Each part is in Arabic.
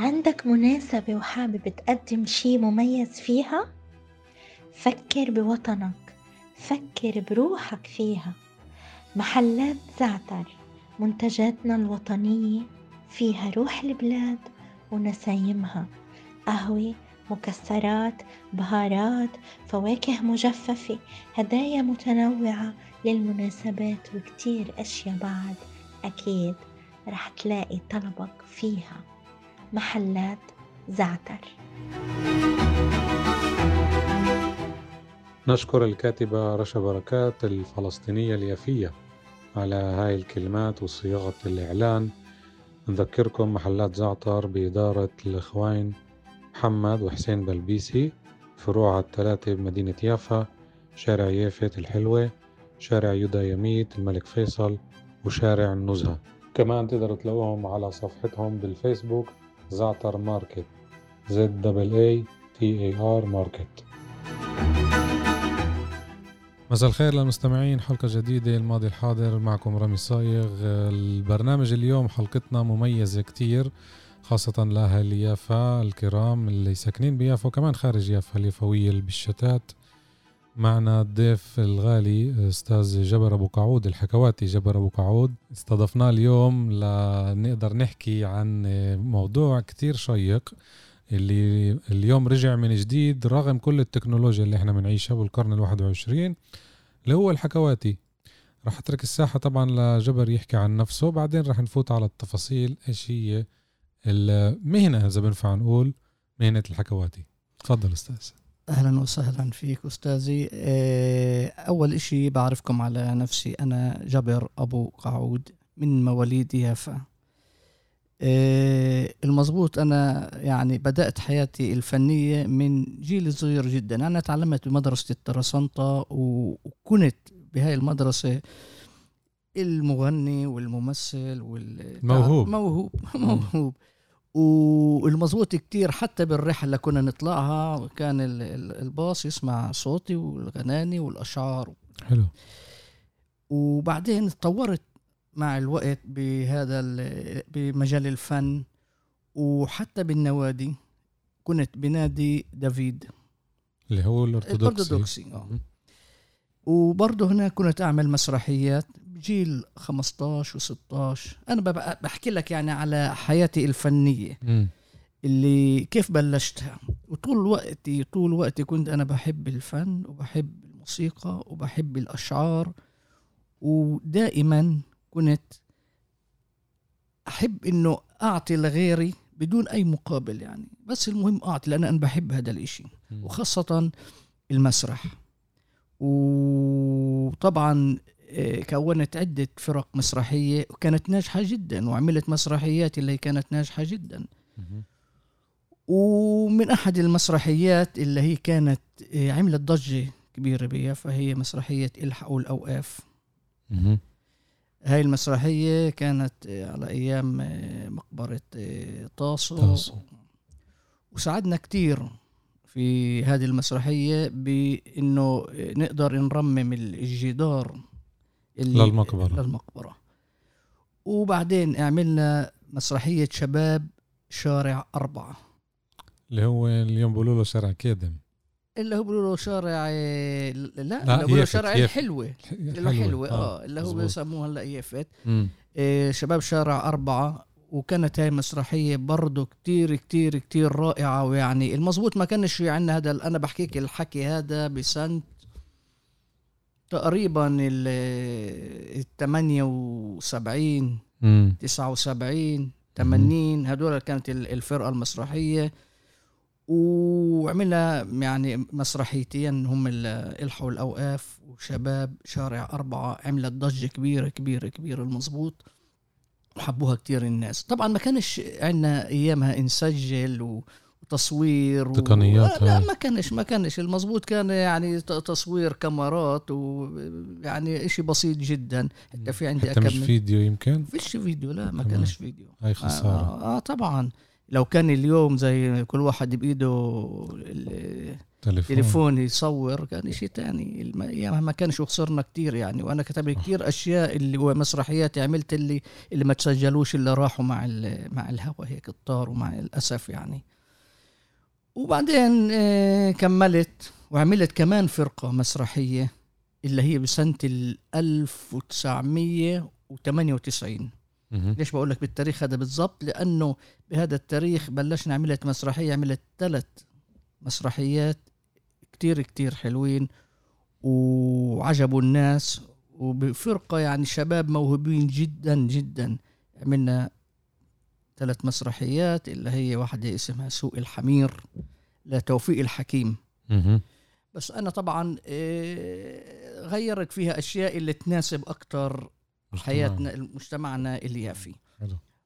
عندك مناسبة وحابب تقدم شي مميز فيها؟ فكر بوطنك فكر بروحك فيها. محلات زعتر منتجاتنا الوطنية فيها روح البلاد ونسايمها. قهوة مكسرات بهارات فواكه مجففة هدايا متنوعة للمناسبات وكتير أشياء بعد. أكيد رح تلاقي طلبك فيها. محلات زعتر. نشكر الكاتبة رشا بركات الفلسطينية اليافية على هاي الكلمات وصياغة الإعلان. نذكركم محلات زعتر بإدارة الإخوين محمد وحسين بلبيسي فروع الثلاثة بمدينة يافا شارع يافت الحلوة شارع يهودا هيميت الملك فيصل وشارع النزهة كمان تقدروا تلاقوهم على صفحتهم بالفيسبوك زعتر market Z double A T A R market مساء الخير للمستمعين حلقة جديدة الماضي الحاضر معكم رامي صايغ. البرنامج اليوم حلقتنا مميزة كتير خاصة لأهل يافا الكرام اللي ساكنين بيافا وكمان خارج يافا اليافوية بالشتات معنا الضيف الغالي أستاذ جبر أبو قعود الحكواتي جبر أبو قعود. استضفناه اليوم لنقدر نحكي عن موضوع كتير شيق اللي اليوم رجع من جديد رغم كل التكنولوجيا اللي إحنا بنعيشها بالقرن الواحد وعشرين اللي هو الحكواتي. راح أترك الساحة طبعا لجبر يحكي عن نفسه بعدين راح نفوت على التفاصيل إيش هي المهنة إذا بنفع نقول مهنة الحكواتي. تفضل أستاذ. أهلا وسهلا فيك أستاذي. آه، أول إشي بعرفكم على نفسي. أنا جبر أبو قعود من مواليد يافا. آه، المضبوط أنا يعني بدأت حياتي الفنية من جيل صغير جدا. أنا تعلمت بمدرسة الترسنطه وكنت بهاي المدرسة المغني والممثل والموهوب موهوب. موهوب. والمظبوط كتير حتى بالرحلة اللي كنا نطلعها كان الباص يسمع صوتي والغناني والأشعار. حلو. وبعدين تطورت مع الوقت بهذا بمجال الفن. وحتى بالنوادي كنت بنادي دافيد. اللي هو الارثوذكسي الارثوذكسي آه. وبرضه هناك كنت أعمل مسرحيات جيل 15 و16 أنا بحكي لك يعني على حياتي الفنية. م. اللي كيف بلشتها. وطول وقتي طول وقتي كنت أنا بحب الفن وبحب الموسيقى وبحب الأشعار. ودائما كنت أحب إنه أعطي لغيري بدون أي مقابل يعني. بس المهم أعطي لأن أنا بحب هذا الإشي. وخاصة المسرح. وطبعا كونت عدة فرق مسرحية وكانت ناجحة جدا وعملت مسرحيات اللي كانت ناجحة جدا. ومن أحد المسرحيات اللي هي كانت آه، عملت ضجة كبيرة بها فهي مسرحية الحقوا الأوقاف. هاي المسرحية كانت آه، على أيام مقبرة طاسو, طاسو. وساعدنا كتير في هذه المسرحية بأنه نقدر نرمم الجدار. اللي للمقبرة للمقبرة وبعدين عملنا مسرحية شباب شارع أربعة. اللي هو اليوم بيقولوا له شارع كادم اللي هو بيقولوا له شارع لا, لا اللي هو بيقولوا شارع الحلوة. اللي هو حلوة آه, آه. اللي هو بيسموها هلا يافت. إيه شباب شارع أربعة. وكانت هاي مسرحية برضه كتير كتير كتير رائعة. ويعني المزبوط ما كانش في عنا هذا أنا بحكيك الحكي هذا بسنة تقريبا ال 78 79 80 هدول كانت الفرقة المسرحية. وعملنا يعني مسرحيتين هم إلحوا الأوقاف وشباب شارع أربعة عملت ضجة كبيرة كبيرة كبيرة المظبوط. وحبوها كتير الناس. طبعا ما كانش عندنا أيامها نسجل تصوير تقنيات لا هاي. ما كانش ما كانش. المزبوط كان يعني تصوير كاميرات ويعني إشي بسيط جدا. حتى في عندي حتى مش فيديو يمكن؟ فيش فيديو لا ما. كانش فيديو. هاي آه, خسارة. آه, آه طبعا. لو كان اليوم زي كل واحد بإيده تليفون. تليفون يصور كان شيء الم- ايامها ما كانش وخسرنا كتير يعني. وأنا كتب كتير أشياء اللي ومسرحيات عملت اللي اللي ما تسجلوش اللي راحوا مع مع الهوا هيك الطار ومع الأسف يعني. وبعدين آه، كملت وعملت كمان فرقة مسرحية اللي هي بسنة ال 1998 مهم. ليش بقول لك بالتاريخ هذا بالضبط؟ لأنه بهذا التاريخ بلشنا عملت مسرحية عملت ثلاث مسرحيات كتير كتير حلوين وعجبوا الناس. وبفرقة يعني شباب موهوبين جدا جدا. عملنا ثلاث مسرحيات اللي هي واحدة اسمها سوق الحمير لتوفيق الحكيم. بس أنا طبعا آه، غيرت فيها أشياء اللي تناسب أكتر حياتنا مجتمعنا اليافي.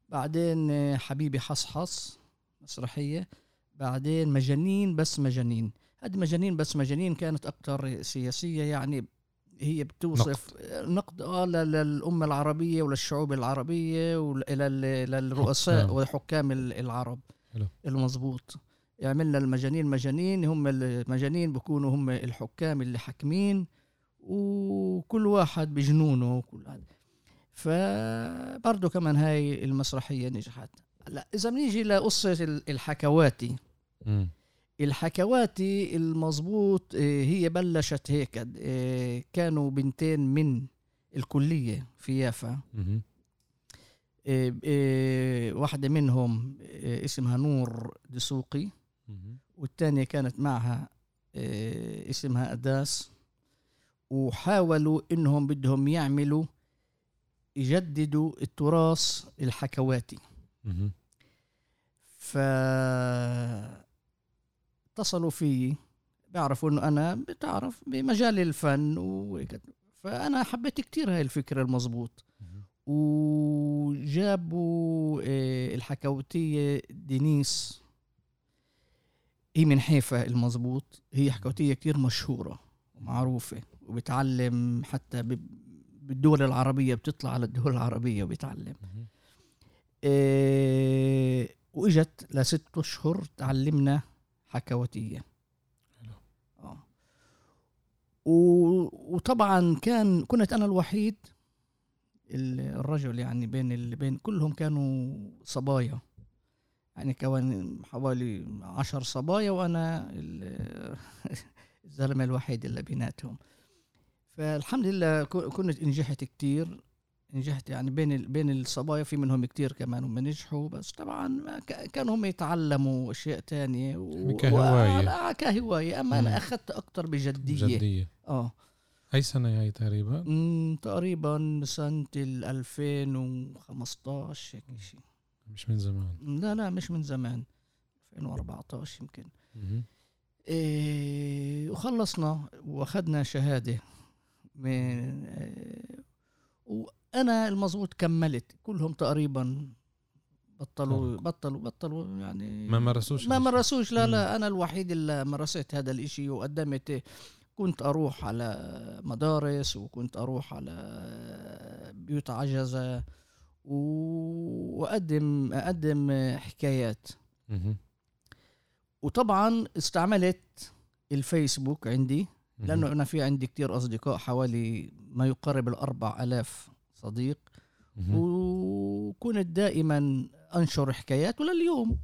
بعدين آه، حبيبي حصحص مسرحية. بعدين مجانين بس مجانين. هذه مجانين بس مجانين كانت أكتر سياسية يعني هي بتوصف نقد, نقد آه لل- للأمة العربية وللشعوب العربية وللرؤساء حكام. وحكام ال- العرب حلو. المضبوط عملنا المجانين مجانين هم المجانين بيكونوا هم الحكام اللي حاكمين وكل واحد بجنونه وكل هذا فبرضه كمان هاي المسرحية نجحت لا إذا بنيجي لقصة ال- الحكواتي مم. الحكواتي المضبوط آه، هي بلشت هيك آه، كانوا بنتين من الكلية في يافا. آه، واحدة منهم اسمها نور دسوقي مهم. والتانية كانت معها اسمها أداس وحاولوا إنهم بدهم يعملوا يجددوا التراث الحكواتي. ف اتصلوا فيي. بيعرفوا إنه أنا بتعرف بمجال الفن وهيك فأنا حبيت كتير هاي الفكرة المزبوط. وجابوا آه، الحكوتية دينيس. هي من حيفا المزبوط هي حكوتية كتير مشهورة ومعروفة وبتعلم حتى ب- بالدول العربية بتطلع على الدول العربية وبتعلم. إيه وإجت لست أشهر تعلمنا آه. و- وطبعا كان كنت أنا الوحيد ال- الرجل يعني بين ال... بين كلهم كانوا صبايا. يعني كان حوالي عشر صبايا وأنا ال- الزلمة الوحيد اللي بيناتهم فالحمد لله كنت نجحت كتير. نجحت يعني بين. بين الصبايا في منهم كتير كمان هم نجحوا بس طبعا. كانوا هم يتعلموا أشياء تانية و... كهواية. و... آه كهواية أما. أنا أخذت أكتر بجدية جدية آه أي سنة هاي تقريبا مم، تقريبا سنة ال 2015 هيك شيء مش من زمان لا لا مش من زمان 2014 يمكن. إيه وخلصنا وأخذنا شهادة من إيه وأنا المزبوط كملت كلهم تقريبا بطلوا بطلوا بطلوا يعني ما مارسوش ما. مارسوش لا. لا أنا الوحيد اللي مارست هذا الإشي وقدمت كنت أروح على مدارس وكنت أروح على بيوت عجزة و- وأقدم أقدم حكايات. وطبعا استعملت الفيسبوك عندي. لأنه أنا في عندي كتير أصدقاء حوالي ما يقارب الاربع آلاف صديق. وكنت دائما أنشر حكايات ولليوم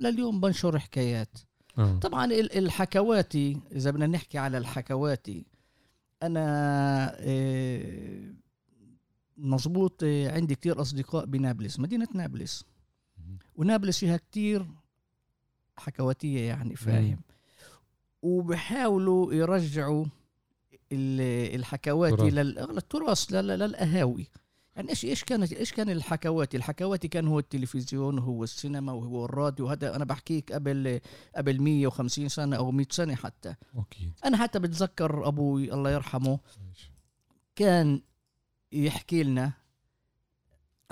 لليوم بنشر حكايات آه. طبعا ال- الحكواتي إذا بدنا نحكي على الحكواتي أنا آه، مظبوط آه، عندي كتير أصدقاء بنابلس مدينة نابلس. ونابلس فيها كتير حكواتية يعني فاهم وبحاولوا يرجعوا ال- الحكواتي تراث. لل- للتراث لل- للقهاوي يعني إيش إيش كانت إيش كان الحكواتي؟ الحكواتي كان هو التلفزيون وهو السينما وهو الراديو هذا أنا بحكيك قبل قبل 150 سنة أو 100 سنة حتى أكيد أنا حتى بتذكر أبوي الله يرحمه. كان يحكي لنا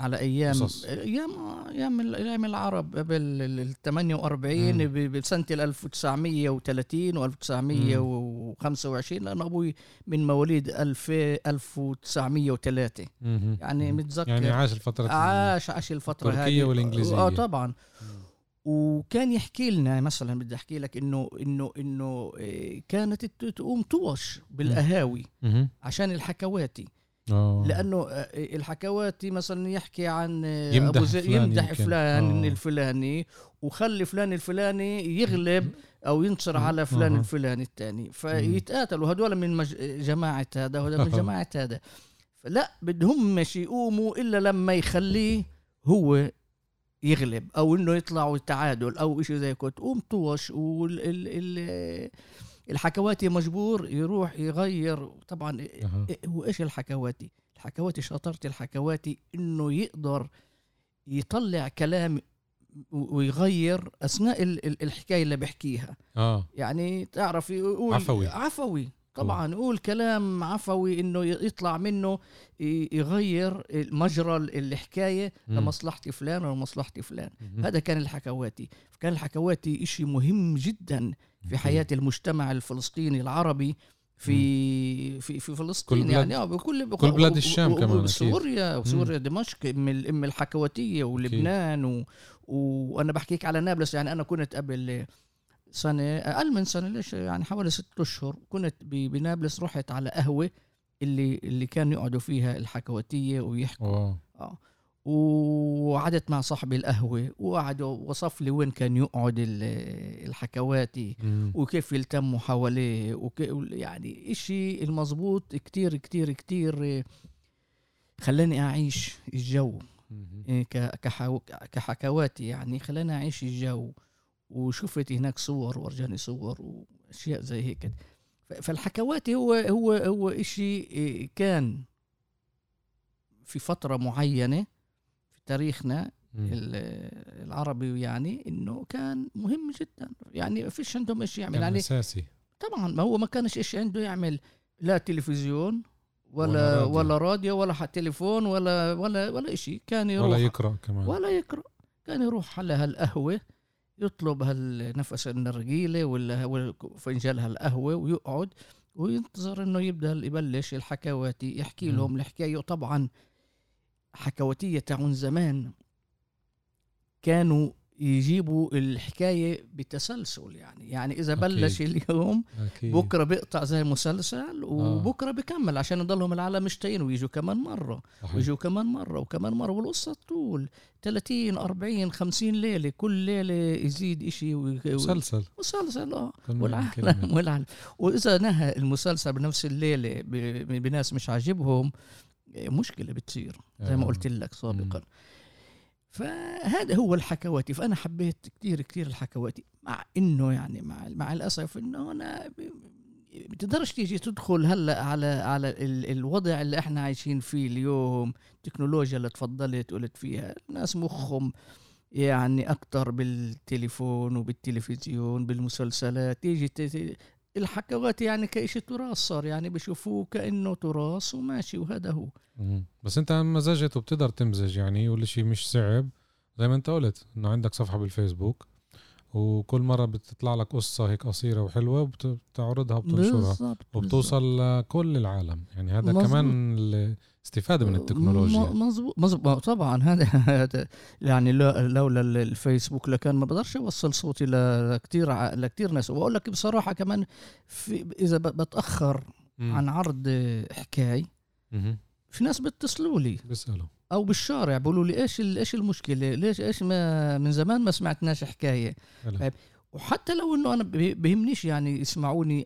على أيام قصص. أيام أيام أيام العرب قبل ال 48 مم. ب- بسنه ال 1930 و 1925 لأن أبوي من مواليد 1000 1903 مهم. يعني. متذكر يعني عاش الفترة عاش عاش الفترة هذه التركية والإنجليزية. آه طبعا وكان يحكي لنا مثلا بدي أحكي لك إنه إنه إنه إيه، كانت تقوم توش بالقهاوي مهم. عشان الحكواتي آه. لأنه آه، الحكواتي مثلا يحكي عن آه، يمدح أبو زي فلان يمدح يمكن. فلان آه. الفلاني وخلي فلان الفلاني يغلب أو ينتصر على فلان أها. الفلاني الثاني فيتقاتلوا هدول من مج... جماعة هذا وهذا من جماعة هذا فلا بدهم مش يقوموا إلا لما يخليه هو يغلب أو إنه يطلعوا تعادل أو شيء زي كده تقوم توش وال ال ال الحكواتي مجبور يروح يغير. طبعا. إيه هو إيش الحكواتي؟ الحكواتي شطارة الحكواتي إنه يقدر يطلع كلام ويغير أثناء ال- ال- الحكاية اللي بيحكيها. آه. يعني تعرف يقول عفوي. عفوي. طبعا يقول كلام عفوي إنه يطلع منه يغير مجرى ال- الحكاية. لمصلحة فلان ولمصلحة فلان. هذا كان الحكواتي. كان الحكواتي إشي مهم جدا في حياة المجتمع الفلسطيني العربي في في في فلسطين كل بلاد- يعني. آه بكل كل بلاد الشام و- كمان أكيد. وسوريا دمشق أم أم الحكواتية ولبنان و... وأنا بحكيك على نابلس يعني أنا كنت قبل سنة أقل من سنة ليش يعني حوالي ست أشهر كنت بنابلس رحت على قهوة اللي اللي كانوا يقعدوا فيها الحكواتية ويحكوا آه وقعدت مع صاحبي القهوة وقعدوا وصف لي وين كان يقعد ال- الحكواتي مم. وكيف يلتموا حواليه. يعني إشي المزبوط كتير كتير كتير خلاني أعيش الجو. إيه،. كحكواتي يعني خلاني أعيش الجو وشفت هناك صور ورجاني صور وأشياء زي هيك. فالحكواتي هو هو هو إشي إيه، كان في فترة معينة في تاريخنا العربي يعني إنه كان مهم جدا. يعني ما فيش عندهم إيش يعمل. كان يعني أساسي. طبعا ما هو ما كانش إيش عنده يعمل لا تلفزيون ولا ولا راديو. ولا راديو ولا حتى تليفون ولا ولا ولا شيء كان يروح ولا يقرأ كمان. ولا يقرأ. كان يروح على هالقهوة يطلب هالنفس النرجيلة ولا ولا فنجان هالقهوه ويقعد وينتظر إنه يبدأ يبلش الحكواتي يحكي مم. لهم الحكاية وطبعا حكواتيه تاعون زمان كانوا يجيبوا الحكاية بتسلسل يعني. يعني إذا أكيد. بلش اليوم أكيد. بكرة بيقطع زي مسلسل وبكرة بكمل عشان يضلهم العالم مشتاقين ويجوا كمان مرة. صحيح. ويجوا كمان مرة وكمان مرة والقصة طول 30 40 50 ليلة كل ليلة يزيد إشي و... مسلسل. مسلسل آه. والعالم كلمة. والعالم. وإذا نهى المسلسل بنفس الليلة ب... بناس مش عاجبهم مشكلة بتصير. زي ما آه. قلت لك سابقا. فهذا هو الحكواتي. فأنا حبيت كتير كتير الحكواتي. مع إنه يعني مع مع الأسف إنه أنا ب- بتقدرش تيجي تدخل هلأ على على ال- الوضع اللي إحنا عايشين فيه اليوم التكنولوجيا اللي تفضلت قلت فيها الناس مخهم يعني أكتر بالتليفون وبالتلفزيون بالمسلسلات. تيجي الحكوات يعني كإشي تراث صار يعني بشوفوه كأنه تراث وماشي وهذا هو. بس أنت مزجت وبتقدر تمزج يعني والشيء مش صعب زي ما أنت قلت إنه عندك صفحة بالفيسبوك وكل مرة بتطلع لك قصة هيك قصيرة وحلوة وبتعرضها وبتنشرها وبتوصل لكل العالم يعني هذا مظبوط. كمان الاستفاده من التكنولوجيا م- مظبوط مظبوط طبعا هذا يعني لو- لولا ال- الفيسبوك لكان ما بقدرش أوصل صوتي لكثير لكثير ناس وأقول لك بصراحة كمان في إذا بتأخر مم. عن عرض حكاي مهم. في ناس بيتصلوا لي بيسألوا أو بالشارع بيقولوا لي إيش إيش المشكلة ليش إيش ما من زمان ما سمعتناش حكاية. طيب. وحتى لو إنه أنا بي- بيهمنيش يعني يسمعوني م-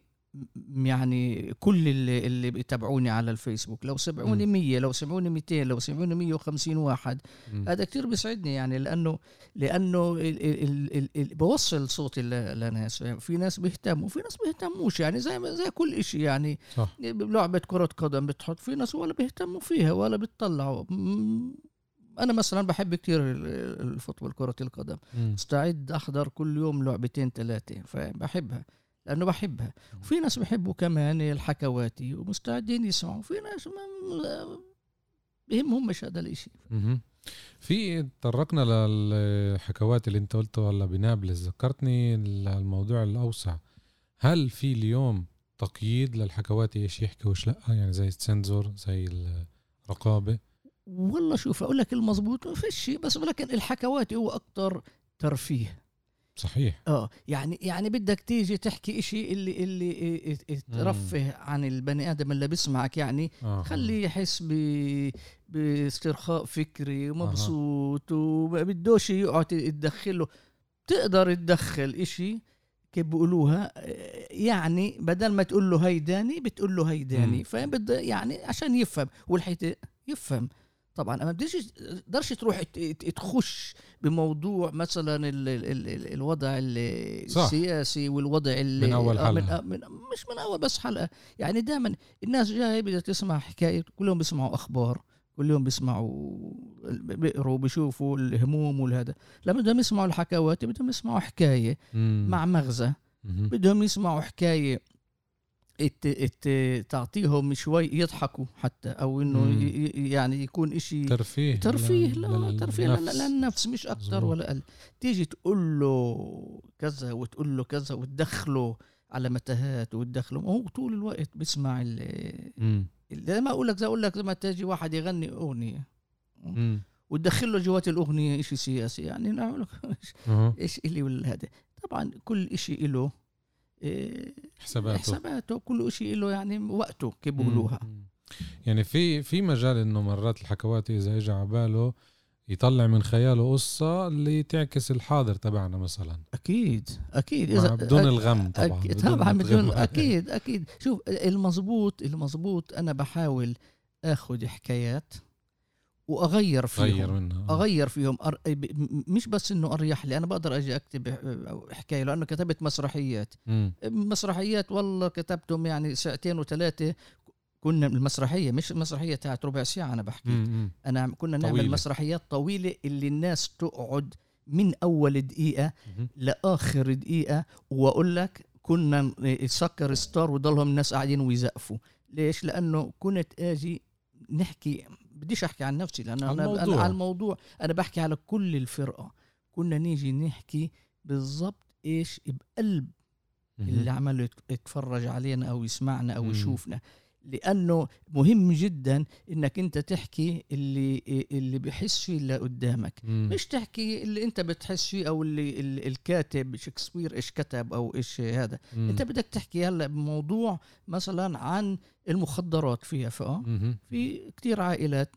يعني كل اللي, اللي بيتابعوني على الفيسبوك لو سمعوني مم. 100 لو سمعوني 200 لو سمعوني 150 واحد مم. هذا كتير بيسعدني يعني لأنه لأنه ال ال ال ال بوصل صوتي لناس في ناس بيهتموا وفي ناس بيهتموش يعني زي زي كل إشي يعني صح لعبة كرة قدم بتحط في ناس ولا بيهتموا فيها ولا بتطلعوا م- أنا مثلا بحب كتير ال- الفوتبول كرة القدم. مستعد أحضر كل يوم لعبتين ثلاثة فبحبها لأنه بحبها. وفي ناس بحبوا كمان الحكواتي ومستعدين يسمعوا. في ناس ما بيهمهم مش هذا الإشي. مهم. في تطرقنا للحكوات اللي انت قلته هلا بنابلس. ذكرتني الموضوع الأوسع. هل في اليوم تقييد للحكوات إيش يحكي وإيش لأ؟ يعني زي السنسور زي الرقابة؟ والله شوف أقول لك المضبوط ما فيش شيء بس ولكن الحكوات هو أكثر ترفيه. صحيح. آه يعني يعني بدك تيجي تحكي إشي اللي اللي ترفه عن البني آدم اللي بيسمعك يعني آه. خليه يحس ب باسترخاء فكري ومبسوط آه. وما بدوش يقعد تدخله تقدر تدخل إشي كيف بيقولوها يعني بدل ما تقول له هيداني بتقول له هيداني. فاهم يعني عشان يفهم والحيط يفهم. طبعا. أما بديش تقدرش تروح تخش بموضوع مثلا ال ال ال الوضع السياسي والوضع من أول آه، حلقة. من مش من أول بس حلقة. يعني دائما الناس جاية بدها تسمع حكاية كلهم بيسمعوا أخبار كل يوم بيسمعوا بيقروا بيشوفوا الهموم والهذا. لما بدهم يسمعوا الحكاوات بدهم يسمعوا حكاية مع مغزى. بدهم يسمعوا حكاية تعطيهم شوي يضحكوا حتى أو إنه يعني يكون إشي ترفيه ترفيه لا ترفيه للنفس. مش أكثر ولا أقل. تيجي تقول له كذا وتقول له كذا وتدخله على متاهات وتدخله هو طول الوقت بيسمع زي ما أقول لك زي أقول لك زي ما تجي واحد يغني أغنية. وتدخل له جوات الأغنية شيء سياسي يعني نعمل إيش اللي ولا هذا؟ طبعا كل شيء له حساباته. حساباته كل شيء له يعني وقته كيف بيقولوها يعني في في مجال إنه مرات الحكوات إذا اجى على باله يطلع من خياله قصة اللي تعكس الحاضر تبعنا مثلا. أكيد أكيد. إذا بدون الغم طبعا أكيد طبعا بدون أكيد أكيد. شوف المزبوط المزبوط أنا بحاول أخذ حكايات وأغير فيهم غير منها آه. أغير فيهم أر... مش بس إنه أريح لي أنا بقدر أجي أكتب حكاية لأنه كتبت مسرحيات م. مسرحيات والله كتبتهم يعني ساعتين وثلاثه كنا المسرحية مش المسرحية تاعت ربع ساعة أنا بحكي م. أنا كنا نعمل طويلة. مسرحيات طويلة اللي الناس تقعد من أول دقيقة م. لآخر دقيقة وأقول لك كنا يسكر ستار وضلهم الناس قاعدين ويزقفوا ليش لأنه كنت آجي نحكي بديش أحكي عن نفسي لأن أنا الموضوع. أنا على الموضوع. أنا بحكي على كل الفرقة. كنا نيجي نحكي بالضبط إيش بقلب اللي عمله يتفرج علينا أو يسمعنا أو يشوفنا. لأنه مهم جدا إنك أنت تحكي اللي اللي بحس فيه اللي قدامك. مم. مش تحكي اللي أنت بتحس فيه أو اللي, الكاتب شكسبير إيش كتب أو إيش هذا. مم. أنت بدك تحكي هلأ بموضوع مثلا عن المخدرات فيها فأه؟ في كتير عائلات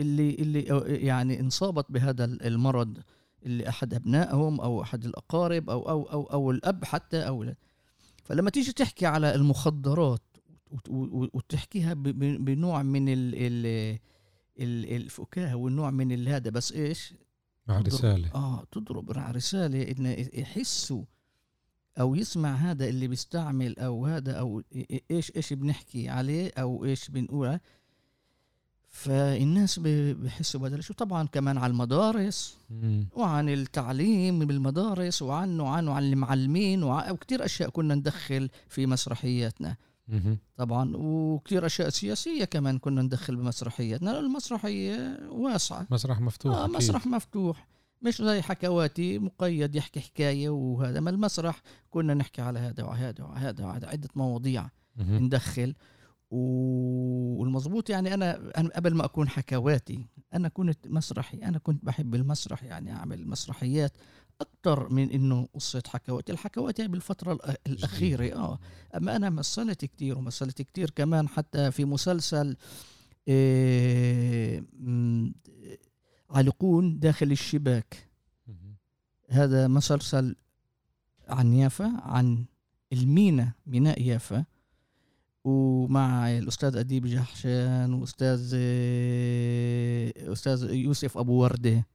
اللي اللي يعني انصابت بهذا المرض اللي أحد أبنائهم أو أحد الأقارب أو أو أو أو الأب حتى أو فلما تيجي تحكي على المخدرات وتحكيها بنوع من ال ال الفكاهة والنوع من هذا بس إيش؟ مع رسالة. آه تضرب مع رسالة إن يحسوا أو يسمع هذا اللي بيستعمل أو هذا أو إيش إيش بنحكي عليه أو إيش بنقوله. فالناس بحسوا بدل شو طبعا كمان على المدارس وعن التعليم بالمدارس وعنه وعنه عن المعلمين وكثير أشياء كنا ندخل في مسرحياتنا. طبعا وكثير أشياء سياسية كمان كنا ندخل بمسرحياتنا المسرحية واسعة. مسرح مفتوح آه مسرح مفتوح. مش زي حكواتي مقيد يحكي حكاية وهذا. ما المسرح كنا نحكي على هذا وهذا وهذا وهذا عدة مواضيع ندخل. والمظبوط يعني أنا أنا قبل ما أكون حكواتي أنا كنت مسرحي. أنا كنت بحب المسرح يعني أعمل مسرحيات. أكثر من إنه قصه حكواتي الحكواتي بالفترة الأخيرة آه. أما أنا مثلت كثير ومثلت كثير كمان حتى في مسلسل إيه علقون داخل الشباك. هذا مسلسل عن يافا عن المينا ميناء يافا. ومع الأستاذ أديب جحشان وأستاذ أستاذ يوسف أبو وردة.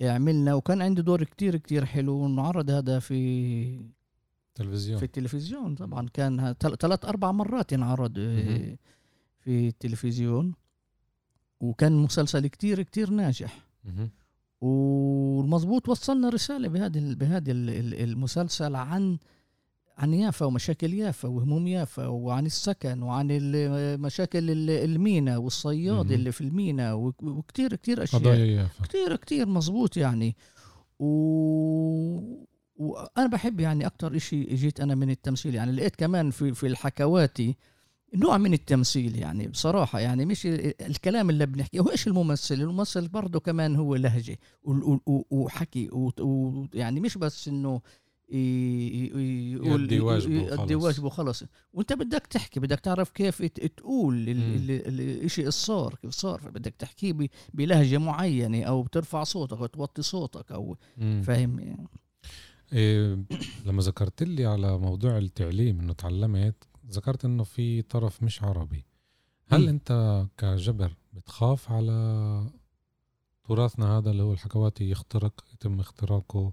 عملنا وكان عندي دور كتير كتير حلو ونعرض هذا في تلفزيون. في التلفزيون طبعا. كان ثلاث أربع مرات انعرض في التلفزيون. وكان مسلسل كتير كتير ناجح. والمظبوط وصلنا رسالة بهذا بهذا المسلسل عن عن يافا ومشاكل يافا وهموم يافا وعن السكن وعن مشاكل ال- المينا والصياد. اللي في المينا وك- وكتير كتير أشياء. قضايا يافا. كتير كتير مزبوط يعني. و... وأنا بحب يعني أكتر إشي جيت أنا من التمثيل يعني لقيت كمان في في الحكواتي نوع من التمثيل يعني بصراحة يعني مش ال- الكلام اللي بنحكيه. هو إيش الممثل؟ الممثل برضه كمان هو لهجة وحكي ويعني مش بس ي- يقول يؤدي واجبه يؤدي. واجبه خلص وانت بدك تحكي بدك تعرف كيف تقول الشيء اللي صار كيف صار فبدك تحكيه ب- بلهجة معينة أو بترفع صوتك أو توطي صوتك أو. فاهم يعني إيه لما ذكرت لي على موضوع التعليم إنه تعلمت ذكرت إنه في طرف مش عربي هل مم. أنت كجبر بتخاف على تراثنا هذا اللي هو الحكواتي يخترق يتم اختراقه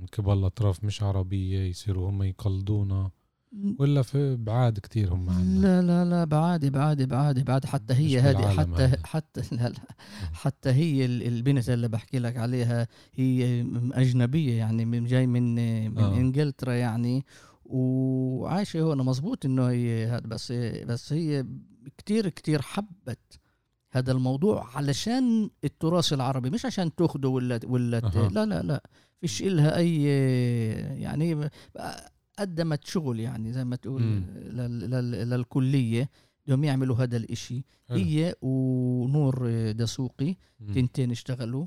من قبل اطراف مش عربية يصيروا هم يقلدونا. ولا في بعاد كتير هم عنا. لا لا لا بعادي بعادي بعادي بعد حتى هي هذه حتى. حتى لا لا. حتى هي ال- البنت اللي بحكي لك عليها هي أجنبية يعني من جاي من من آه. إنجلترا يعني. وعايشة هون. مزبوط إنه هي هذا بس بس هي كتير كتير حبت هذا الموضوع علشان التراث العربي مش عشان تاخده ولا ولا أها. لا لا لا فيش إلها أي يعني قدمت شغل يعني زي ما تقول. لل- لل- للكلية بدهم يعملوا هذا الإشي حلو. هي ونور دسوقي. تنتين اشتغلوا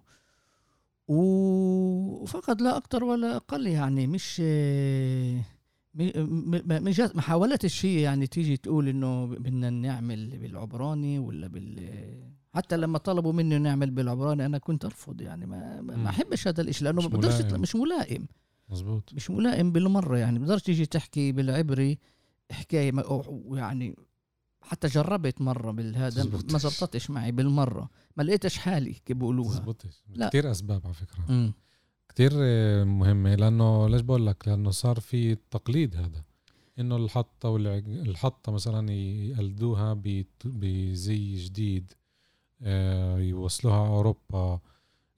وفقط لا أكتر ولا أقل يعني مش ما حاولتش هي يعني تيجي تقول إنه بدنا نعمل بالعبراني ولا بال حتى لما طلبوا مني نعمل بالعبراني أنا كنت أرفض يعني ما ما. ما أحبش هذا الشيء لأنه مش ما بقدرش مش ملائم مزبوط مش ملائم بالمرة يعني بقدرش تيجي تحكي بالعبري حكاية ما- يعني حتى جربت مرة بالهذا. ما زبطتش معي بالمرة ما لقيتش حالي كيف بيقولوها لا. كتير أسباب على فكرة مم. كتير آه، مهمة لأنه ليش بقول لك؟ لأنه صار في التقليد هذا. إنه الحطة والعج... الحطة مثلا يقلدوها بزي جديد آه، يوصلوها أوروبا.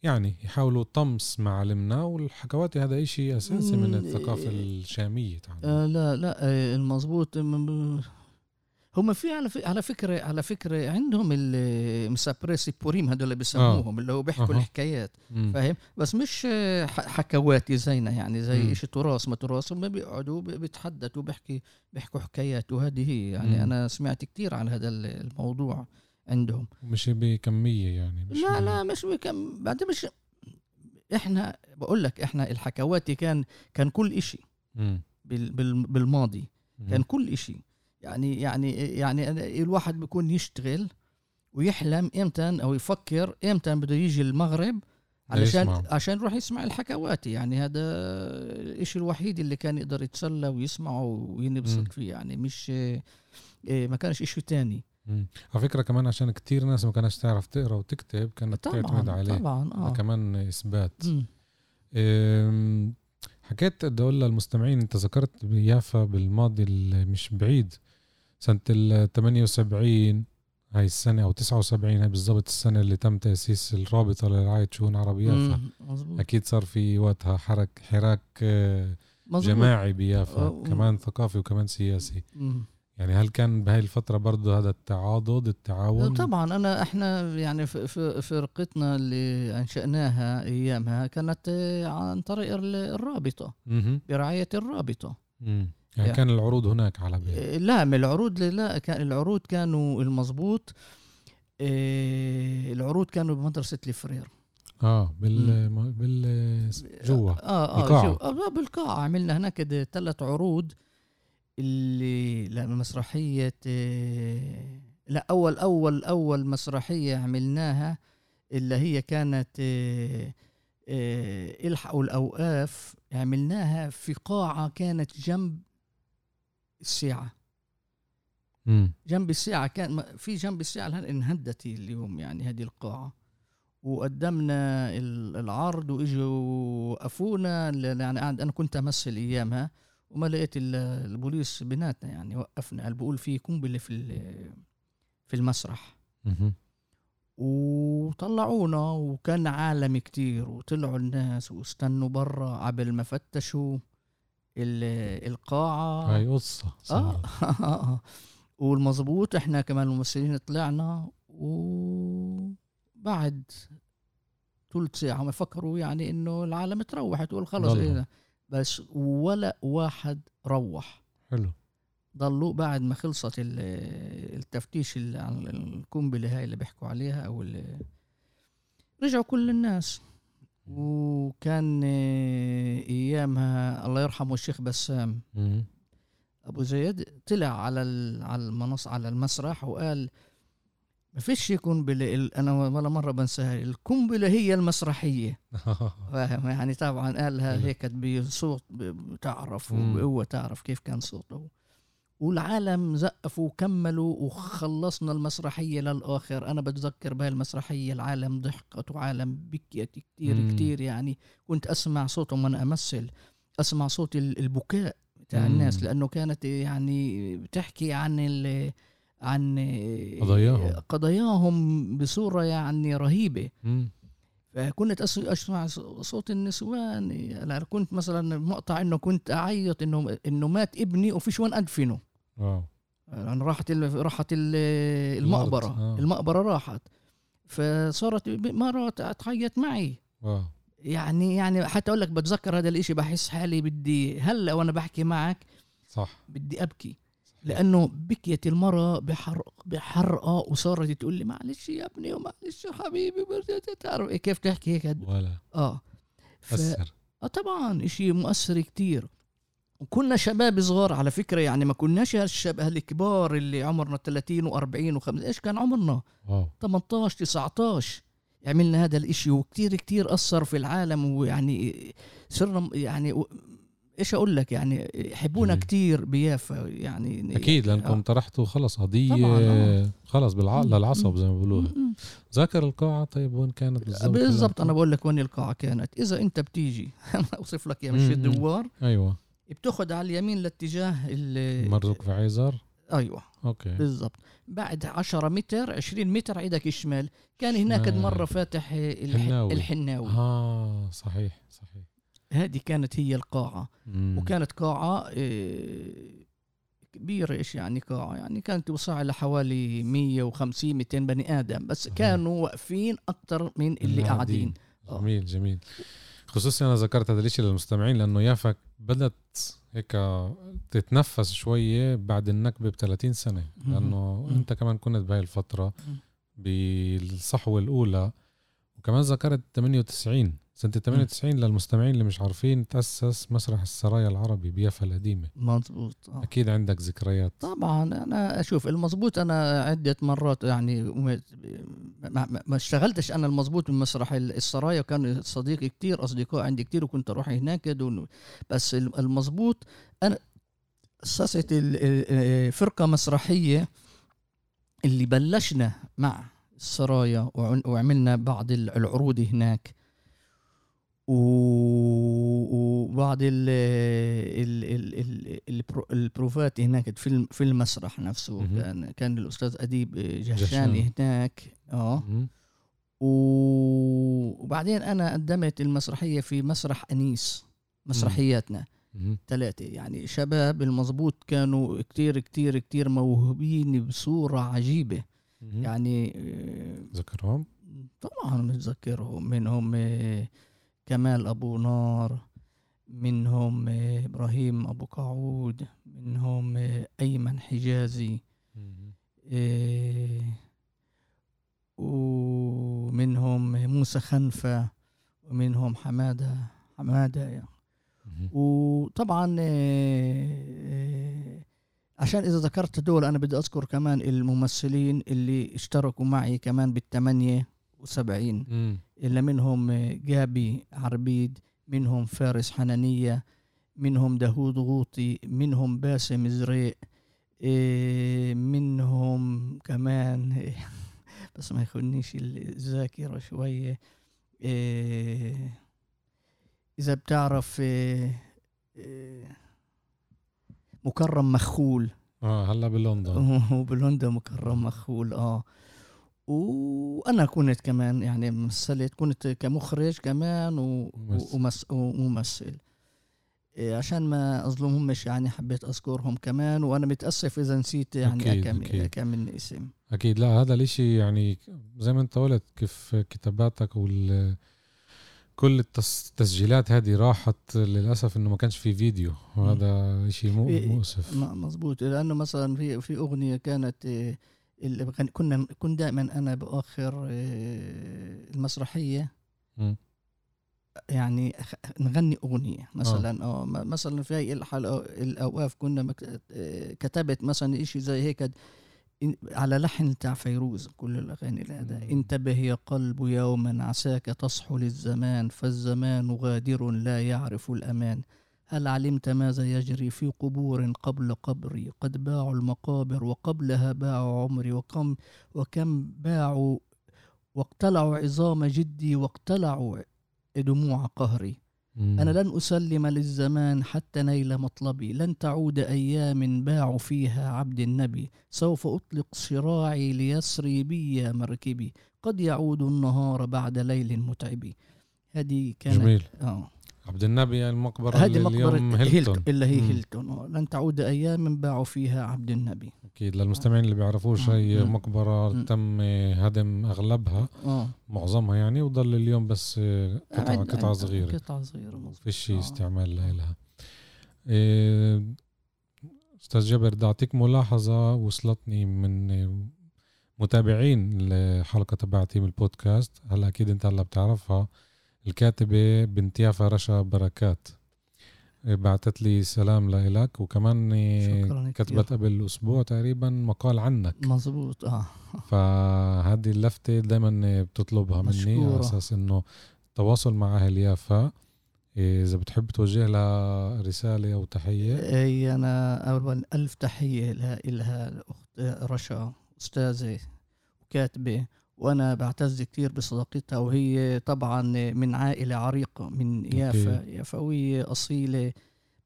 يعني يحاولوا طمس معالمنا والحكواتي هذا إشي أساسي من الثقافة إيه. الشامية. آه لا لا آه المظبوط م- هم في على على فكرة على فكرة عندهم المسابريسي بوريم هذول اللي بيسموهم اللي هو بيحكوا. الحكايات. فاهم بس مش حكواتي زينا يعني زي. إشي تراث ما تراث هم بيقعدوا بيتحدثوا بيحكي بيحكوا حكايات وهذه هي يعني مم. أنا سمعت كتير عن هذا ال- الموضوع عندهم مش بكمية يعني مش لا لا مش بكم بعدين مش إحنا بقول لك إحنا الحكواتي كان كان كل بال- بالماضي مم. كان كل إشي يعني يعني يعني الواحد بيكون يشتغل ويحلم إمتى أو يفكر إمتى بده يجي المغرب علشان يسمع. عشان يروح يسمع الحكواتي يعني هذا الشيء الوحيد اللي كان يقدر يتسلى ويسمعه. وينبسط فيه يعني مش إيه، ما كانش تاني مم. على فكرة كمان عشان كتير ناس ما كانش تعرف تقرأ وتكتب كانت تعتمد طبعا عليه طبعا آه كمان. أم، حكيت بدي أقول للمستمعين أنت ذكرت بيافا بالماضي اللي مش بعيد سنة ال 78 هاي السنة أو 79 هاي بالضبط السنة اللي تم تأسيس الرابطة لرعاية شؤون عرب يافا مم. مظبوط أكيد صار في وقتها حرك حراك آه، مظبوط. جماعي بيافا آه، كمان ثقافي وكمان سياسي مم. يعني هل كان بهاي الفترة برضه هذا التعاضد التعاون طبعا أنا إحنا يعني فرقتنا اللي أنشأناها أيامها كانت آه، عن طريق ال- الرابطة مهم. برعاية الرابطة مم. يعني يعني- كان العروض هناك على بيت آه، لا من العروض لا كان العروض كانوا المظبوط آه، العروض كانوا بمدرسة الفرير آه بال بال جوا آه آه القاعة. جو- آه بالقاعه عملنا هناك ثلاث عروض اللي لا مسرحية آه، لا أول أول أول مسرحية عملناها اللي هي كانت آه، آه، الحقوا الأوقاف عملناها في قاعة كانت جنب الساعة مم. جنب الساعة كان في جنب الساعة الآن انهدت اليوم يعني هذه القاعة. وقدمنا ال- العرض وإجوا وقفونا يعني أنا كنت امثل ايامها وما لقيت ال- البوليس بيناتنا يعني وقفنا. قال بقول في قنبلة في في المسرح. وطلعونا وكان عالم كتير وطلعوا الناس واستنوا برا قبل ما فتشوا. القاعة هاي قصة آه. آه. والمظبوط إحنا كمان الممثلين طلعنا وبعد ثلث ساعة ما فكروا يعني إنه العالم تروح تقول خلص. إيه بس ولا واحد روح حلو ضلوا بعد ما خلصت ال- التفتيش اللي عن القنبلة هاي اللي بيحكوا عليها أو رجعوا كل الناس وكان آه، أيامها الله يرحمه الشيخ بسام. أبو زيد طلع على على المنص على المسرح وقال ما فيش. ال- أنا ولا مرة بنساها القنبلة هي المسرحية فاهم يعني طبعا قالها. هيك بصوت بتعرف. وبقوه تعرف كيف كان صوته والعالم زقفوا وكملوا وخلصنا المسرحية للآخر أنا بتذكر بهاي المسرحية العالم ضحكت وعالم بكيت كتير مم. كتير يعني كنت أسمع صوتهم وأنا أمثل أسمع صوت ال- البكاء بتاع مم. الناس لأنه كانت يعني بتحكي عن ال عن قضاياهم. قضاياهم بصورة يعني رهيبة مم. فكنت أسمع صوت النسوان يعني كنت مثلا مقطع إنه كنت أعيط انه إنه مات ابني وفيش وين أدفنه واو. يعني راحت راحت ال- المقبرة. آه. المقبرة راحت. فصارت مره تعيط معي. واو. يعني يعني حتى أقول لك بتذكر هذا الإشي بحس حالي بدي هلأ وأنا بحكي معك صح. بدي أبكي. لأنه بكيت المرة بحرق بحرقة وصارت تقول لي معلش يا ابني ومعلش يا حبيبي تعرف إيه كيف تحكي هيك؟ ولا. آه. ف... آه طبعا إشي مؤثر كتير. وكنا شباب صغار على فكرة يعني ما كناش هالشباب الكبار اللي عمرنا 30 و40 و50 إيش كان عمرنا واو 18 19 عملنا هذا الإشي وكتير كتير أثر في العالم ويعني صرنا يعني إيش أقول لك يعني يحبونا. كتير بيافا يعني أكيد لأنكم آه. طرحتوا خلص قضية آه. خلص بالعقل. للعصب زي ما بيقولوها. ذاكر القاعة طيب وين كانت بالضبط بالضبط أنا بقول لك وين القاعة كانت إذا أنت بتيجي أنا أوصف لك يا مش. الدوار أيوه بتاخد على اليمين لاتجاه ال- مرزوق في عيزر أيوه. أوكي. بالضبط. بعد 10 متر 20 متر عيدك الشمال كان هناك. مرة فاتح الح... حناوي. الحناوي. آه صحيح صحيح. هذه كانت هي القاعة. مم. وكانت قاعة إيه، كبيرة إيش يعني قاعة؟ يعني كانت توسع لحوالي 150 200 بني آدم. بس. كانوا واقفين أكتر من اللي قاعدين. آه. جميل جميل. خصوصي أنا ذكرت هذا الشيء للمستمعين لأنه يافك بدت هيك تتنفس شوية بعد النكبة ب 30 سنه لأنه. أنت كمان كنت بهاي الفترة. بالصحوة الأولى وكمان ذكرت 98 سنة 98 للمستمعين اللي مش عارفين تأسس مسرح السرايا العربي بيافا القديمة. مظبوط. آه. أكيد عندك ذكريات. طبعا أنا أشوف المظبوط أنا عدة مرات يعني ما, اشتغلتش أنا المظبوط بمسرح السرايا وكان صديقي كتير أصدقاء عندي كتير وكنت أروح هناك دون بس المظبوط أنا أسست ال- ال- فرقة مسرحية اللي بلشنا مع السرايا وعملنا بعض ال- العروض هناك. وبعض ال ال ال ال البرو- البروفات هناك في في المسرح نفسه. كان كان الأستاذ أديب جهشان. جهشاني هناك آه وبعدين أنا قدمت المسرحية في مسرح أنيس مسرحياتنا. ثلاثة يعني شباب المظبوط كانوا كتير كتير كتير موهوبين بصورة عجيبة. يعني آه، ذكرهم طبعا نتذكرهم منهم آه، كمال أبو نار منهم آه، إبراهيم أبو قعود منهم آه، أيمن حجازي آه، ومنهم موسى خنفة ومنهم حمادة حمادة يعني. وطبعا عشان إذا ذكرت دول أنا بدي أذكر كمان الممثلين اللي اشتركوا معي كمان بالثمانية 170 إلا منهم جابي عربيد منهم فارس حنانية منهم داهود غوطي منهم باسم زريق إيه، منهم كمان بس ما يخونيش الذاكرة شوية. إيه، إذا بتعرف إيه، مكرم مخول. آه هلا بلندن. هو بلندن مكرم مخول آه. وأنا كنت كمان يعني مثلت كنت كمخرج كمان و-. ومس- وممثل. إيه، عشان ما أظلمهمش يعني حبيت أذكرهم كمان وأنا متأسف إذا نسيت يعني أكيد، كم أكيد. اسم. أكيد. لا هذا الإشي يعني زي ما أنت قلت كيف كتاباتك وال كل التس- التسجيلات هذه راحت للأسف إنه ما كانش في فيديو. وهذا في- مؤسف. مظبوط. لأنه مثلا في في أغنية كانت إيه، اللي كنا كنت دائما أنا باخر إيه، المسرحية. يعني نغني أغنية مثلا آه مثلا في هاي الحلقة الأوقاف كنا آه، كتبت مثلا إشي زي هيك. على لحن بتاع فيروز كل الأغاني هذا. انتبه يا قلب يوما عساك تصحو للزمان فالزمان غادر لا يعرف الأمان. هل علمت ماذا يجري في قبور قبل قبري قد باعوا المقابر وقبلها باعوا عمري وكم وكم باعوا واقتلعوا عظام جدي واقتلعوا دموع قهري. مم. أنا لن أسلم للزمان حتى نيل مطلبي. لن تعود أيام باع فيها عبد النبي. سوف أطلق شراعي ليسري بي مركبي. قد يعود النهار بعد ليل متعب هذه كانت جميل. آه. عبد النبي المقبرة هذه اللي مقبرة هيلتون إلا هي. هيلتون آه. لن تعود أيام باع فيها عبد النبي أكيد للمستمعين اللي بيعرفوش مم. هي مم. مقبرة مم. تم هدم أغلبها آه. معظمها يعني وضل اليوم بس قطعة قطعة صغيرة قطعة صغيرة مظبوط. فيش آه. استعمال لها إيه، أستاذ جابر بدي أعطيك ملاحظة وصلتني من متابعين الحلقة تبعتي من البودكاست هلا أكيد أنت هلا بتعرفها الكاتبة بنت يافا رشا بركات. إيه، بعتت لي سلام لإلك وكمان إيه،. كتبت قبل أسبوع تقريبا مقال عنك. مظبوط آه. فهذه اللفتة دائما بتطلبها مني. على أساس إنه التواصل مع أهل يافا إيه، إذا بتحب توجه لها رسالة أو تحية. اي أنا اولا ألف تحية لها الأخت رشا أستاذة وكاتبة. وأنا بعتز كثير بصداقتها وهي طبعا من عائلة عريقة من يافا يافوية أصيلة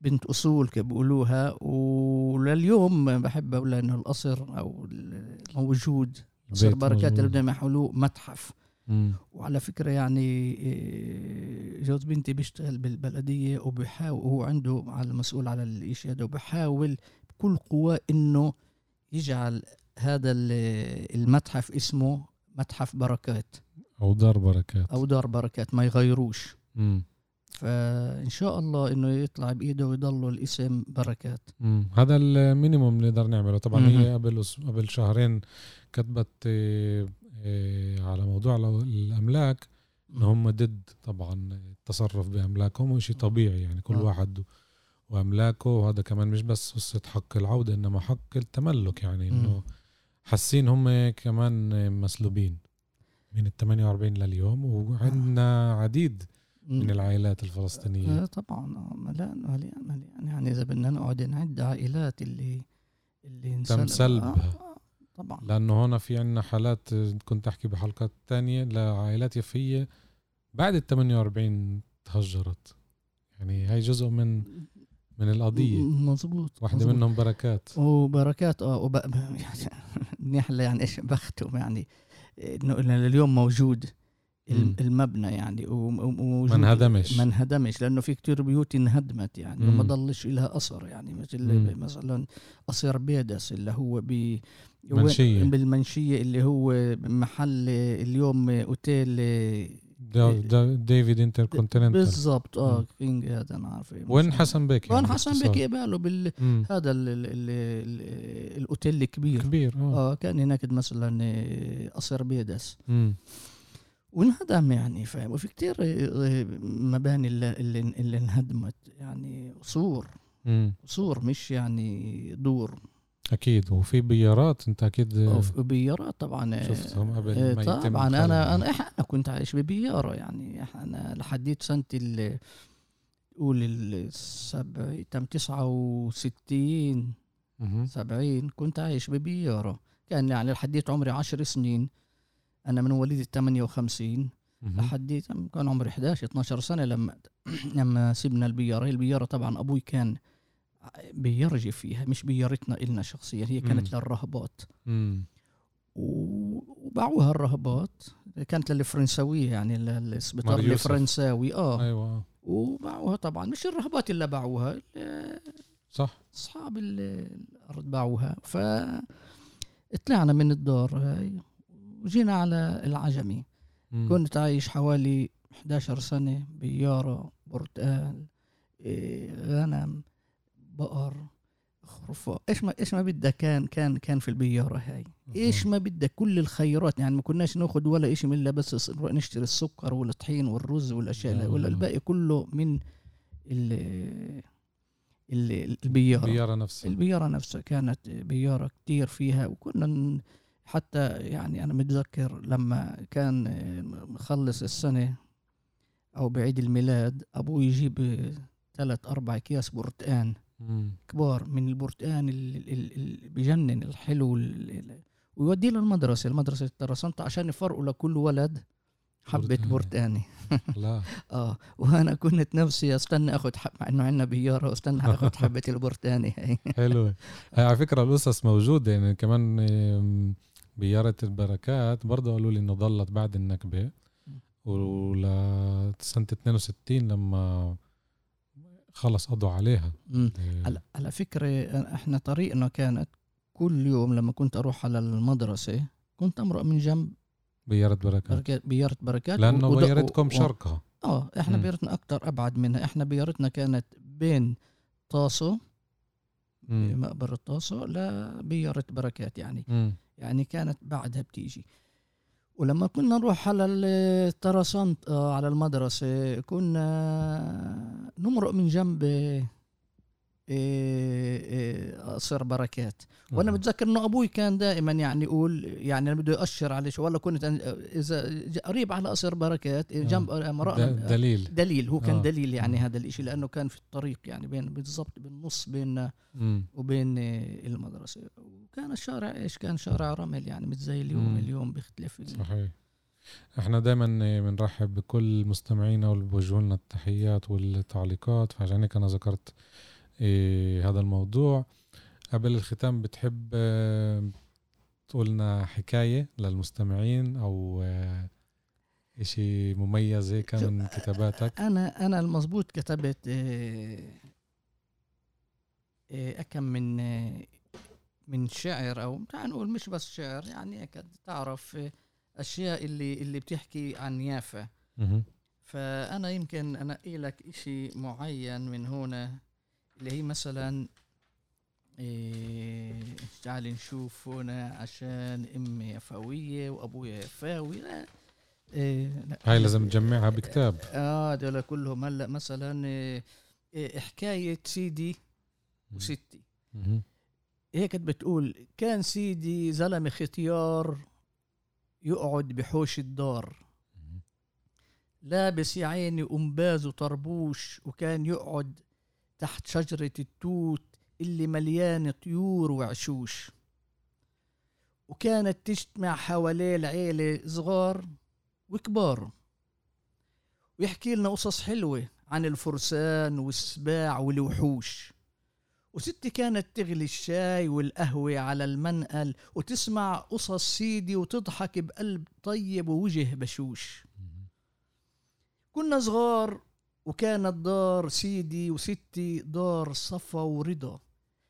بنت أصول كيف بيقولوها ولليوم بحب أقول إنه القصر أو الموجود قصر بركات موجود. اللي بدهم يحولوه متحف مم. وعلى فكرة يعني إيه، جوز بنتي بيشتغل بالبلدية وبيحاول هو عنده على المسؤول على الإشي هذا وبيحاول بكل قوة إنه يجعل هذا ال- المتحف اسمه متحف بركات أو دار بركات أو دار بركات ما يغيروش مم. فإن شاء الله إنه يطلع بإيده ويضله الاسم بركات مم. هذا المينيموم اللي نقدر نعمله طبعا مهم. هي قبل قبل شهرين كتبت إيه، إيه، على موضوع الأملاك إن هم ضد طبعا التصرف بأملاكهم وشي طبيعي يعني كل آه. واحد وأملاكه وهذا كمان مش بس قصة حق العودة إنما حق التملك يعني مم. إنه حاسين هم كمان مسلوبين من ال 48 لليوم وعندنا عديد من العائلات الفلسطينية. آه طبعا آه، مليان مليان مليان. يعني إذا بدنا نقعد نعد عائلات اللي اللي تم انسلب- سلبها. آه، آه، طبعا. لأنه هنا في عنا حالات كنت أحكي بحلقات تانية لعائلات يفية بعد ال 48 تهجرت. يعني هاي جزء من من القضية. مظبوط مظبوط. منهم بركات. وبركات آه وب... يعني منيح له يعني إيش بختهم يعني إنه إنه اليوم موجود. المبنى يعني وم- وموجود ما انهدمش. ما انهدمش لأنه في كتير بيوت انهدمت يعني. وما ضلش لها أثر يعني مثل. مثلا قصر بيدس اللي هو ب. بالمنشية اللي هو محل اليوم أوتيل David InterContinental بالضبط. آه. كينج هذا أنا عارف إيه. وين حسن بك وين يعني حسن. بك يقبله بال. هذا ال ال ال ال الأوتيل الكبير. كبير آه. آه كان هناك مثلا آه، قصر بيدس. مم. وانهدم يعني فاهم؟ وفي كتير آه، مباني اللي, اللي, انهدمت. يعني قصور. قصور مش يعني دور. أكيد وفي بيارات أنت أكيد وبيارات طبعا آه، شفتهم قبل آه، ما يتم طبعا أنا. أنا أنا كنت عايش ببيارة يعني أنا لحديت سنة ال قول السبع تم 69 مهم. 70 كنت عايش ببيارة كان يعني لحديت عمري 10 سنين أنا من مواليد ال 58 مهم. لحديت كان عمري 11 12 سنة لما لما سيبنا البيارة هي البيارة طبعا أبوي كان بيرجي فيها مش بيارتنا إلنا شخصيا هي كانت مم. للرهبات. مم. وباعوها الرهبات. كانت للفرنساوية يعني يوسف. الفرنساوي آه. أيوه. وباعوها طبعا. مش الرهبات اللي باعوها صح. أصحاب الأرض باعوها. ف طلعنا من الدار هاي وجينا على العجمي. مم. كنت عايش حوالي 11 سنة بيارة برتقال إيه، غنم. بقر خرفاء إيش ما إيش ما بدك كان كان كان في البيارة هاي. إيش ما بدك كل الخيرات. يعني ما كناش ناخذ ولا شيء من بس نشتري السكر والطحين والرز والأشياء ولا الباقي كله من البيارة. البيارة نفسها. البيارة نفسها كانت بيارة كتير فيها. وكنا حتى يعني أنا متذكر لما كان مخلص السنة أو بعيد الميلاد أبوي يجيب ثلاث أربع أكياس برتقان. كبار من البرتقان اللي بجنن الحلو ويوديه للمدرسة. المدرسة الترسنت عشان يفرقوا لكل ولد حبة برتقاني. لا آه وأنا كنت نفسي أستنى أخذ حب مع إنه عندنا بيارة واستنى أخذ حبة البرتقاني. هي حلوة على فكرة القصص موجودة يعني كمان بيارة البركات برضه قالوا لي إنه ضلت بعد النكبة. ولسنة 62 لما خلص قضوا عليها. على على فكرة إحنا طريقنا كانت كل يوم لما كنت أروح على المدرسة كنت امرق من جنب. بيارة بركات. بيارة بركات لأنه بيارتكم شرقها. آه إحنا بيارتنا أكثر أبعد منها. إحنا بيارتنا كانت بين طاسو مقبرة طاسو لبيارة بركات يعني. مم. يعني كانت بعدها بتيجي. ولما كنا نروح على الترسانت آه، على المدرسة كنا نمرق من جنب قصر بركات. وأنا متذكر إنه أبوي كان دائما يعني يقول يعني بده يأشر على شو والله كنت إذا قريب على قصر بركات آه. جنب دليل. دليل. هو كان آه. دليل يعني هذا الشيء لأنه كان في الطريق يعني بين بالضبط بالنص بيننا وبين المدرسة. وكان الشارع إيش؟ كان شارع رمل يعني مش زي اليوم. اليوم بيختلف. صحيح. إحنا دائما بنرحب بكل مستمعينا واللي بوجهوا لنا التحيات والتعليقات. فعشان هيك أنا ذكرت إيه هذا الموضوع. قبل الختام بتحب آه، تقولنا حكاية للمستمعين أو آه، إشي مميز هيك من كتاباتك؟ أنا أنا المضبوط كتبت آه، أكم من من شعر أو تعال نقول مش بس شعر يعني تعرف أشياء اللي اللي بتحكي عن يافا. فأنا يمكن أنقي لك إشي معين من هنا اللي هي مثلا إيه تعال نشوف هنا عشان أمي يفاويه وأبويا يفاوي. لا إيه لا. هاي لازم تجمعها بكتاب. آه دول كلهم. هلا مثلا إيه, إيه حكاية سيدي وستي. هيك بتقول كان سيدي زلمة ختيار يقعد بحوش الدار. لابس يا عيني قنباز وطربوش وكان يقعد تحت شجرة التوت اللي مليانة طيور وعشوش. وكانت تجتمع حواليه العيلة صغار وكبار. ويحكي لنا قصص حلوة عن الفرسان والسباع والوحوش. وستي كانت تغلي الشاي والقهوة على المنقل وتسمع قصص سيدي وتضحك بقلب طيب ووجه بشوش. كنا صغار وكانت دار سيدي وستي دار صفا ورضا.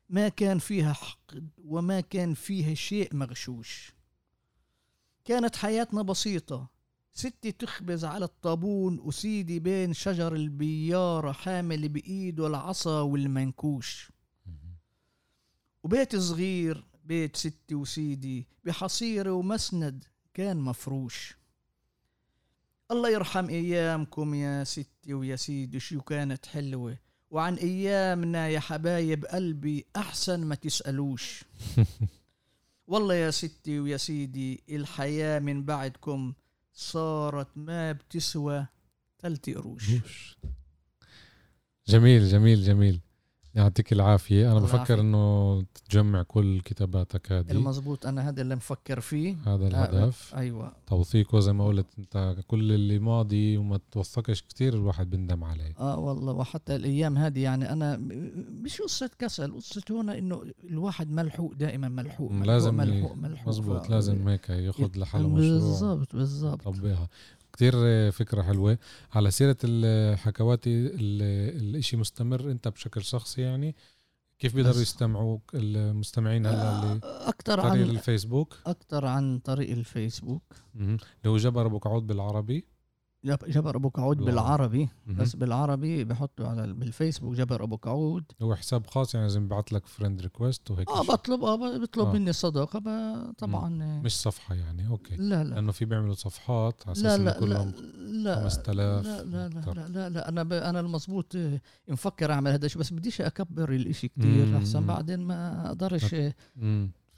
ما كان فيها حقد وما كان فيها شيء مغشوش. كانت حياتنا بسيطة. ستي تخبز على الطابون وسيدي بين شجر البيارة حامل بإيده العصا والمنكوش. وبيت صغير بيت ستي وسيدي بحصيرة ومسند كان مفروش. الله يرحم أيامكم يا ستي ويا سيدي شو كانت حلوة؟ وعن أيامنا يا حبايب قلبي أحسن ما تسألوش. والله يا ستي ويا سيدي الحياة من بعدكم صارت ما بتسوى تلت قروش جميل جميل جميل. يعطيك العافية. أنا بفكر إنه تجمع كل كتاباتك هذه. المزبوط أنا هذا اللي مفكر فيه. هذا الهدف. آه أيوة. توثيقه زي ما قلت أنت كل اللي ماضي وما توثقش كتير الواحد بندم عليه. آه والله. وحتى الأيام هذه يعني أنا مش قصة كسل. قصة هنا إنه الواحد ملحوق دائما ملحوق, ملحوق لازم ملحوق ملحوق. مزبوط ف... لازم هيك ياخذ لحاله مشروع. بالضبط بالضبط. طبيها كتير فكرة حلوة. على سيرة الحكواتي الإشي مستمر أنت بشكل شخصي يعني كيف بيقدروا يستمعوك المستمعين هلا اللي أكثر عن طريق الفيسبوك؟ أكثر عن طريق الفيسبوك. اللي هو جبر أبو كعود بالعربي. جبر أبو كعود بالعربي. بس بالعربي بحطه على بالفيسبوك جبر أبو كعود هو حساب خاص يعني لازم يبعث لك friend request وهيك آه بطلب آه بيطلب آه. مني الصداقه طبعا مش صفحة يعني أوكي. لا لا. لأنه في بيعملوا صفحات على أساس لا لا كلهم لا. 5000 لا لا لا, لا لا لا. أنا ب... أنا المضبوط مفكر أعمل هذا الشيء بس بديش أكبر الإشي كثير أحسن. بعدين ما أقدرش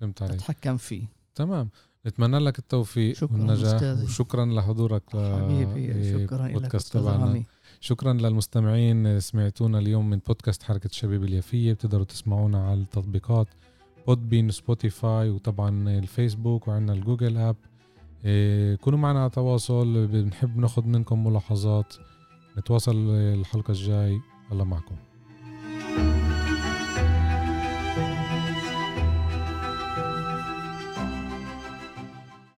فهمت عليك. أتحكم فيه. تمام. نتمنى لك التوفيق شكرا والنجاح وشكرا لحضورك حبيبي شكرا بودكاست تبعنا. شكرا للمستمعين سمعتونا اليوم من بودكاست حركة الشباب اليافية بتقدروا تسمعونا على التطبيقات Podbean Spotify وطبعا الفيسبوك وعندنا ال Google app. إيه كونوا معنا على تواصل بنحب ناخذ منكم ملاحظات. نتواصل الحلقة الجاي. الله معكم.